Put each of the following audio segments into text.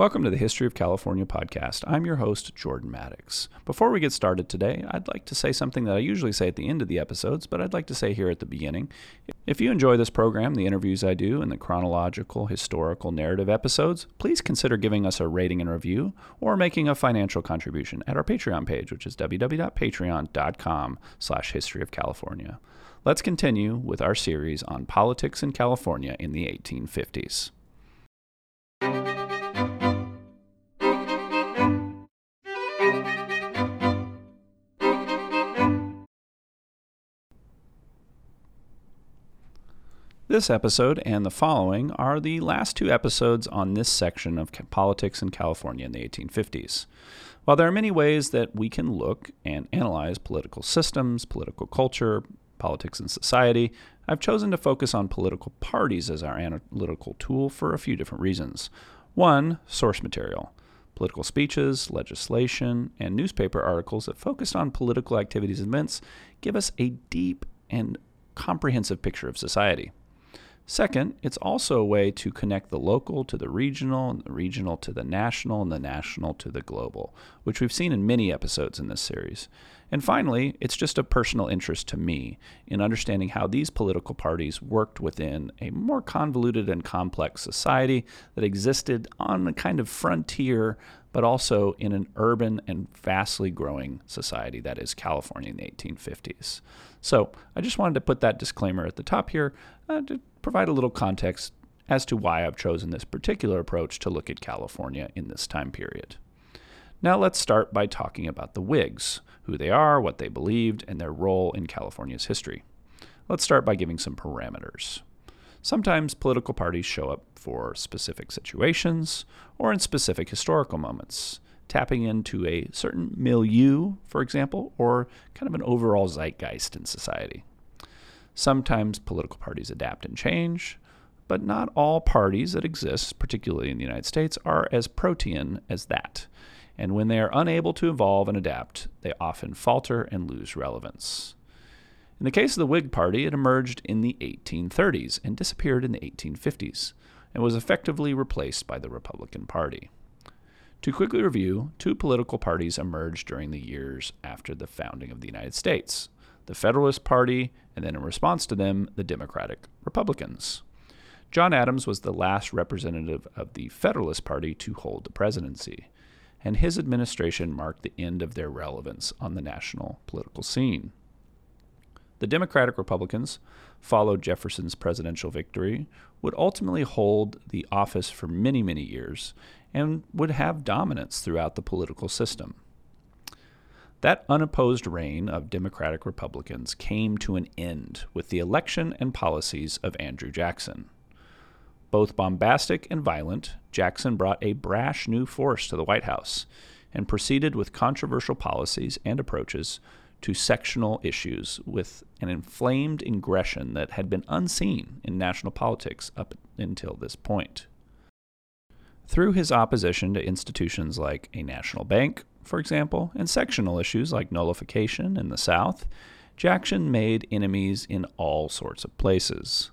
Welcome to the History of California podcast. I'm your host, Jordan Maddox. Before we get started today, I'd like to say something that I usually say at the end of the episodes, but I'd like to say here at the beginning. If you enjoy this program, the interviews I do, and the chronological, historical, narrative episodes, please consider giving us a rating and review or making a financial contribution at our Patreon page, which is www.patreon.com slash history of California. Let's continue with our series on politics in California in the 1850s. This episode and the following are the last two episodes on this section of politics in California in the 1850s. While there are many ways that we can look and analyze political systems, political culture, politics and society, I've chosen to focus on political parties as our analytical tool for a few different reasons. One, source material. Political speeches, legislation, and newspaper articles that focus on political activities and events give us a deep and comprehensive picture of society. Second, it's also a way to connect the local to the regional, and the regional to the national, and the national to the global, which we've seen in many episodes in this series. And finally, it's just a personal interest to me in understanding how these political parties worked within a more convoluted and complex society that existed on a kind of frontier, but also in an urban and vastly growing society that is California in the 1850s. So I just wanted to put that disclaimer at the top here uh, to provide a little context as to why I've chosen this particular approach to look at California in this time period. Now let's start by talking about the Whigs, who they are, what they believed, and their role in California's history. Let's start by giving some parameters. Sometimes political parties show up for specific situations or in specific historical moments, tapping into a certain milieu, for example, or kind of an overall zeitgeist in society. Sometimes political parties adapt and change, but not all parties that exist, particularly in the United States, are as protean as that. And when they are unable to evolve and adapt, they often falter and lose relevance. In the case of the Whig Party, it emerged in the 1830s and disappeared in the 1850s, and was effectively replaced by the Republican Party. To quickly review, two political parties emerged during the years after the founding of the United States the Federalist Party, and then in response to them, the Democratic Republicans. John Adams was the last representative of the Federalist Party to hold the presidency, and his administration marked the end of their relevance on the national political scene. The Democratic Republicans followed Jefferson's presidential victory, would ultimately hold the office for many, many years, and would have dominance throughout the political system. That unopposed reign of Democratic Republicans came to an end with the election and policies of Andrew Jackson. Both bombastic and violent, Jackson brought a brash new force to the White House and proceeded with controversial policies and approaches to sectional issues with an inflamed aggression that had been unseen in national politics up until this point. Through his opposition to institutions like a national bank, for example, and sectional issues like nullification in the South, Jackson made enemies in all sorts of places.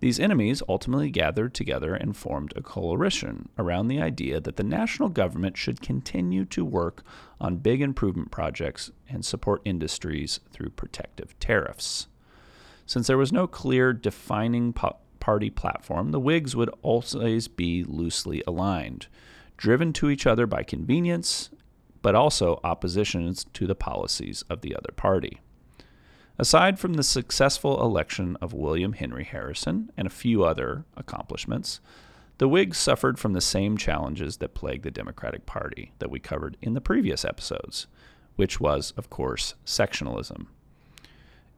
These enemies ultimately gathered together and formed a coalition around the idea that the national government should continue to work on big improvement projects and support industries through protective tariffs. Since there was no clear defining party platform, the Whigs would always be loosely aligned, driven to each other by convenience, but also oppositions to the policies of the other party. Aside from the successful election of William Henry Harrison and a few other accomplishments, the Whigs suffered from the same challenges that plagued the Democratic Party that we covered in the previous episodes, which was, of course, sectionalism.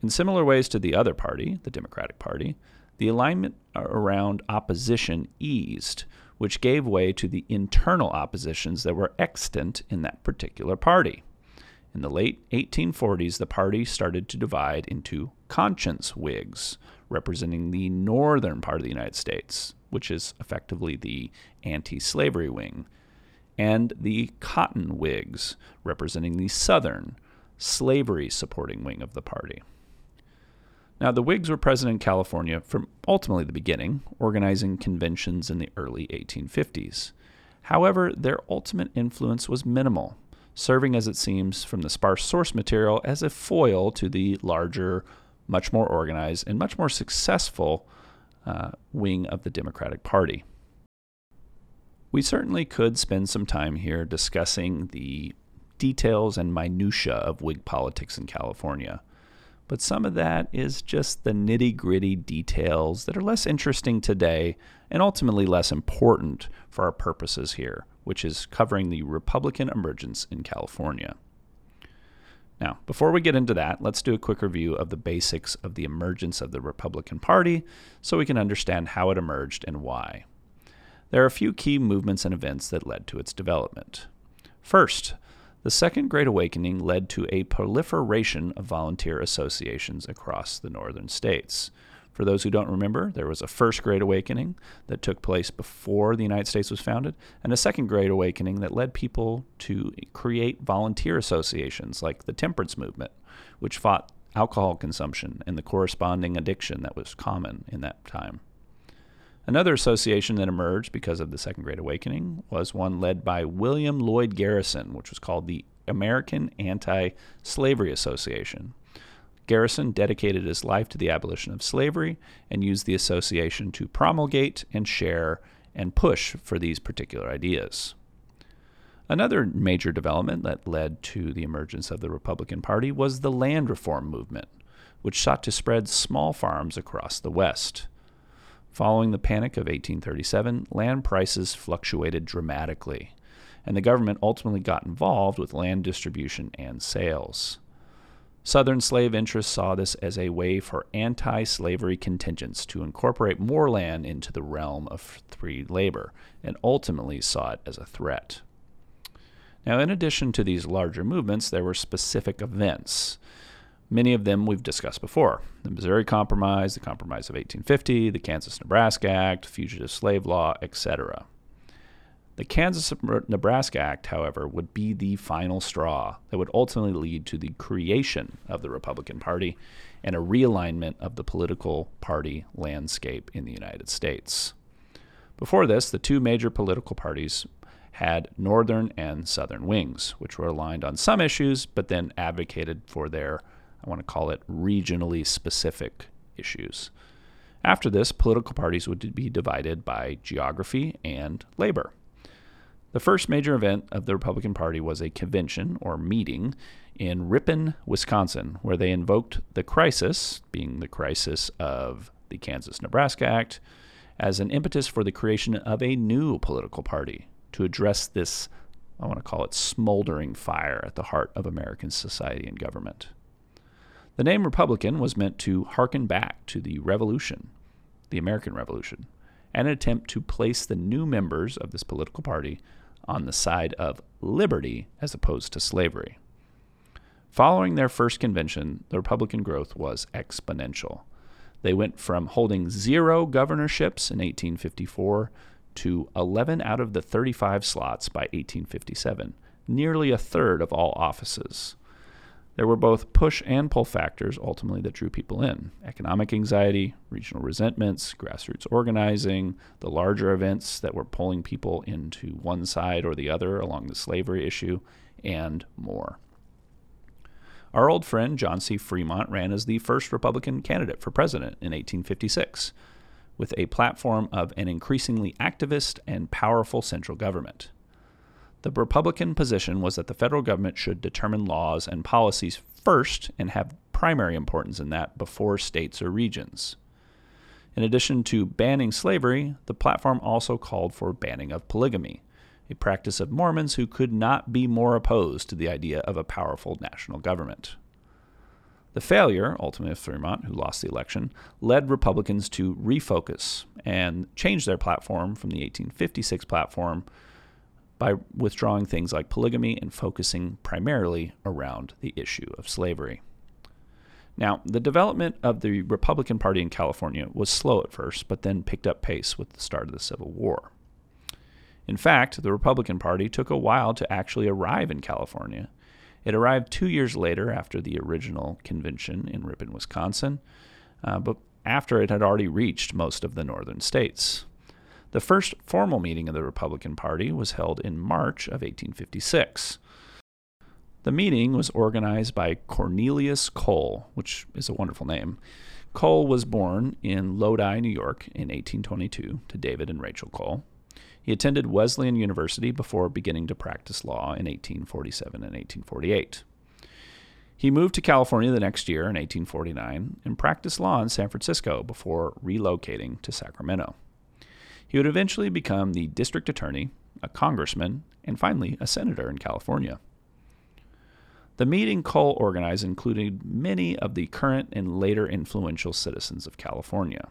In similar ways to the other party, the Democratic Party, the alignment around opposition eased, which gave way to the internal oppositions that were extant in that particular party. In the late 1840s, the party started to divide into conscience Whigs, representing the northern part of the United States, which is effectively the anti slavery wing, and the cotton Whigs, representing the southern, slavery supporting wing of the party. Now, the Whigs were present in California from ultimately the beginning, organizing conventions in the early 1850s. However, their ultimate influence was minimal, serving as it seems from the sparse source material as a foil to the larger, much more organized, and much more successful uh, wing of the Democratic Party. We certainly could spend some time here discussing the details and minutiae of Whig politics in California. But some of that is just the nitty gritty details that are less interesting today and ultimately less important for our purposes here, which is covering the Republican emergence in California. Now, before we get into that, let's do a quick review of the basics of the emergence of the Republican Party so we can understand how it emerged and why. There are a few key movements and events that led to its development. First, the Second Great Awakening led to a proliferation of volunteer associations across the northern states. For those who don't remember, there was a First Great Awakening that took place before the United States was founded, and a Second Great Awakening that led people to create volunteer associations like the temperance movement, which fought alcohol consumption and the corresponding addiction that was common in that time. Another association that emerged because of the Second Great Awakening was one led by William Lloyd Garrison, which was called the American Anti Slavery Association. Garrison dedicated his life to the abolition of slavery and used the association to promulgate and share and push for these particular ideas. Another major development that led to the emergence of the Republican Party was the land reform movement, which sought to spread small farms across the West. Following the Panic of 1837, land prices fluctuated dramatically, and the government ultimately got involved with land distribution and sales. Southern slave interests saw this as a way for anti slavery contingents to incorporate more land into the realm of free labor, and ultimately saw it as a threat. Now, in addition to these larger movements, there were specific events Many of them we've discussed before the Missouri Compromise, the Compromise of 1850, the Kansas Nebraska Act, Fugitive Slave Law, etc. The Kansas Nebraska Act, however, would be the final straw that would ultimately lead to the creation of the Republican Party and a realignment of the political party landscape in the United States. Before this, the two major political parties had northern and southern wings, which were aligned on some issues, but then advocated for their I want to call it regionally specific issues. After this, political parties would be divided by geography and labor. The first major event of the Republican Party was a convention or meeting in Ripon, Wisconsin, where they invoked the crisis, being the crisis of the Kansas Nebraska Act, as an impetus for the creation of a new political party to address this, I want to call it, smoldering fire at the heart of American society and government. The name Republican was meant to harken back to the Revolution, the American Revolution, and an attempt to place the new members of this political party on the side of liberty as opposed to slavery. Following their first convention, the Republican growth was exponential. They went from holding zero governorships in 1854 to 11 out of the 35 slots by 1857, nearly a third of all offices. There were both push and pull factors ultimately that drew people in economic anxiety, regional resentments, grassroots organizing, the larger events that were pulling people into one side or the other along the slavery issue, and more. Our old friend John C. Fremont ran as the first Republican candidate for president in 1856, with a platform of an increasingly activist and powerful central government. The Republican position was that the federal government should determine laws and policies first and have primary importance in that before states or regions. In addition to banning slavery, the platform also called for banning of polygamy, a practice of Mormons who could not be more opposed to the idea of a powerful national government. The failure, ultimately of Fremont, who lost the election, led Republicans to refocus and change their platform from the 1856 platform by withdrawing things like polygamy and focusing primarily around the issue of slavery. Now, the development of the Republican Party in California was slow at first, but then picked up pace with the start of the Civil War. In fact, the Republican Party took a while to actually arrive in California. It arrived two years later after the original convention in Ripon, Wisconsin, uh, but after it had already reached most of the northern states. The first formal meeting of the Republican Party was held in March of 1856. The meeting was organized by Cornelius Cole, which is a wonderful name. Cole was born in Lodi, New York in 1822 to David and Rachel Cole. He attended Wesleyan University before beginning to practice law in 1847 and 1848. He moved to California the next year in 1849 and practiced law in San Francisco before relocating to Sacramento. He would eventually become the district attorney, a congressman, and finally a senator in California. The meeting Cole organized included many of the current and later influential citizens of California.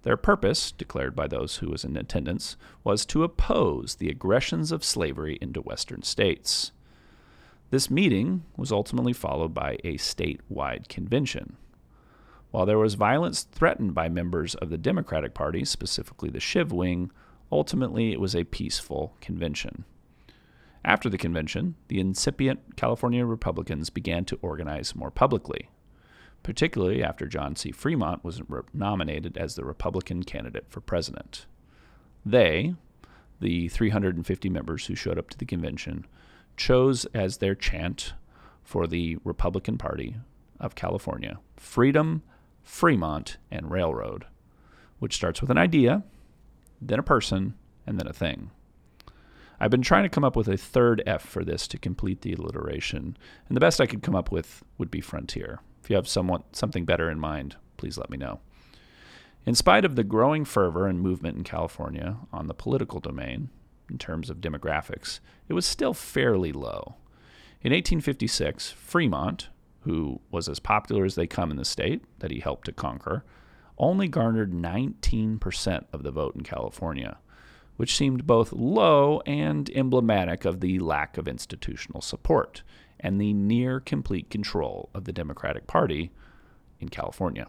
Their purpose, declared by those who was in attendance, was to oppose the aggressions of slavery into western states. This meeting was ultimately followed by a statewide convention. While there was violence threatened by members of the Democratic Party, specifically the Chiv wing, ultimately it was a peaceful convention. After the convention, the incipient California Republicans began to organize more publicly, particularly after John C. Fremont was re- nominated as the Republican candidate for president. They, the 350 members who showed up to the convention, chose as their chant for the Republican Party of California freedom, Fremont, and railroad, which starts with an idea, then a person, and then a thing. I've been trying to come up with a third F for this to complete the alliteration, and the best I could come up with would be frontier. If you have somewhat, something better in mind, please let me know. In spite of the growing fervor and movement in California on the political domain, in terms of demographics, it was still fairly low. In 1856, Fremont, who was as popular as they come in the state that he helped to conquer, only garnered 19% of the vote in California, which seemed both low and emblematic of the lack of institutional support and the near complete control of the Democratic Party in California.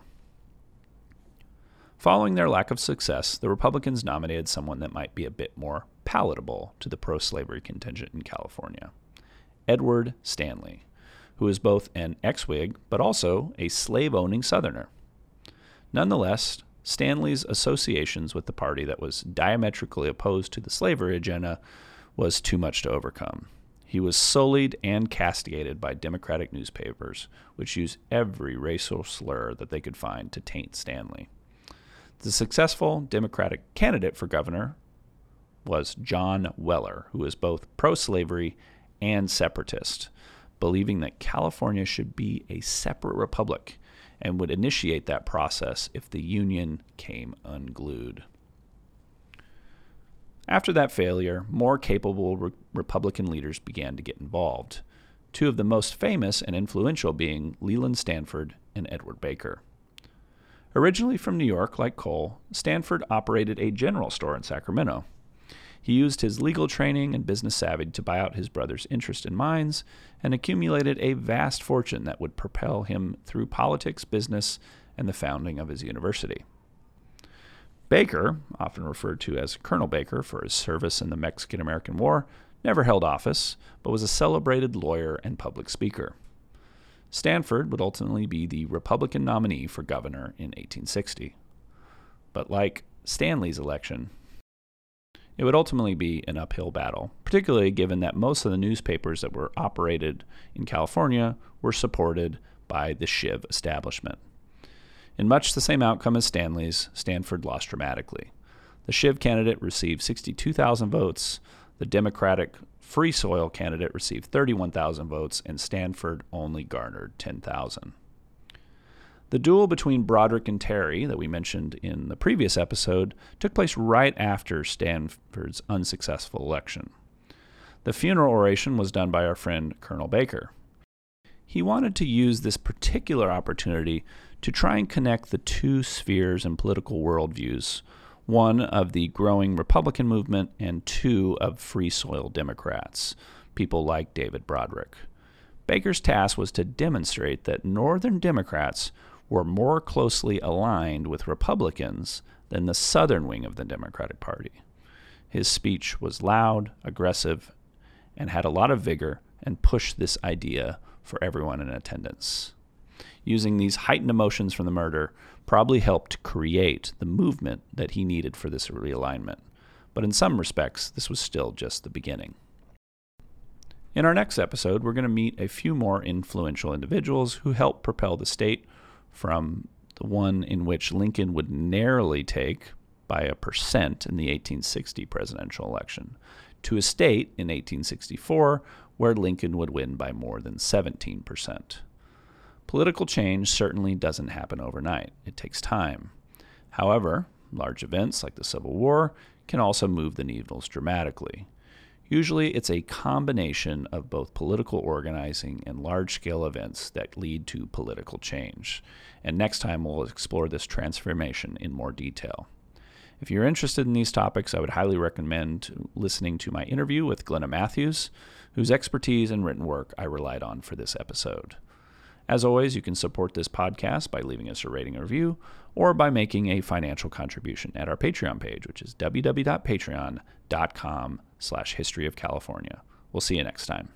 Following their lack of success, the Republicans nominated someone that might be a bit more palatable to the pro slavery contingent in California Edward Stanly, who is both an ex Whig but also a slave owning Southerner. Nonetheless, Stanly's associations with the party that was diametrically opposed to the slavery agenda was too much to overcome. He was sullied and castigated by Democratic newspapers, which used every racial slur that they could find to taint Stanly. The successful Democratic candidate for governor was John Weller, who was both pro slavery and separatist, believing that California should be a separate republic and would initiate that process if the Union came unglued. After that failure, more capable re- Republican leaders began to get involved, two of the most famous and influential being Leland Stanford and Edward Baker. Originally from New York, like Cole, Stanford operated a general store in Sacramento. He used his legal training and business savvy to buy out his brother's interest in mines and accumulated a vast fortune that would propel him through politics, business, and the founding of his university. Baker, often referred to as Colonel Baker for his service in the Mexican American War, never held office, but was a celebrated lawyer and public speaker. Stanford would ultimately be the Republican nominee for governor in 1860. But like Stanly's election, it would ultimately be an uphill battle, particularly given that most of the newspapers that were operated in California were supported by the Chiv establishment. In much the same outcome as Stanly's, Stanford lost dramatically. The Chiv candidate received 62,000 votes, the Democratic Free Soil candidate received 31,000 votes, and Stanford only garnered 10,000. The duel between Broderick and Terry, that we mentioned in the previous episode, took place right after Stanford's unsuccessful election. The funeral oration was done by our friend Colonel Baker. He wanted to use this particular opportunity to try and connect the two spheres and political worldviews one of the growing Republican movement and two of free soil Democrats, people like David Broderick. Baker's task was to demonstrate that Northern Democrats were more closely aligned with Republicans than the Southern wing of the Democratic Party. His speech was loud, aggressive, and had a lot of vigor and pushed this idea for everyone in attendance. Using these heightened emotions from the murder, probably helped create the movement that he needed for this realignment. But in some respects, this was still just the beginning. In our next episode, we're going to meet a few more influential individuals who helped propel the state from the one in which Lincoln would narrowly take by a percent in the 1860 presidential election to a state in 1864 where Lincoln would win by more than 17%. Political change certainly doesn't happen overnight, it takes time. However, large events like the Civil War can also move the needles dramatically. Usually, it's a combination of both political organizing and large scale events that lead to political change. And next time, we'll explore this transformation in more detail. If you're interested in these topics, I would highly recommend listening to my interview with Glenna Matthews, whose expertise and written work I relied on for this episode. As always, you can support this podcast by leaving us a rating and review or by making a financial contribution at our Patreon page, which is www.patreon.com slash history of California. We'll see you next time.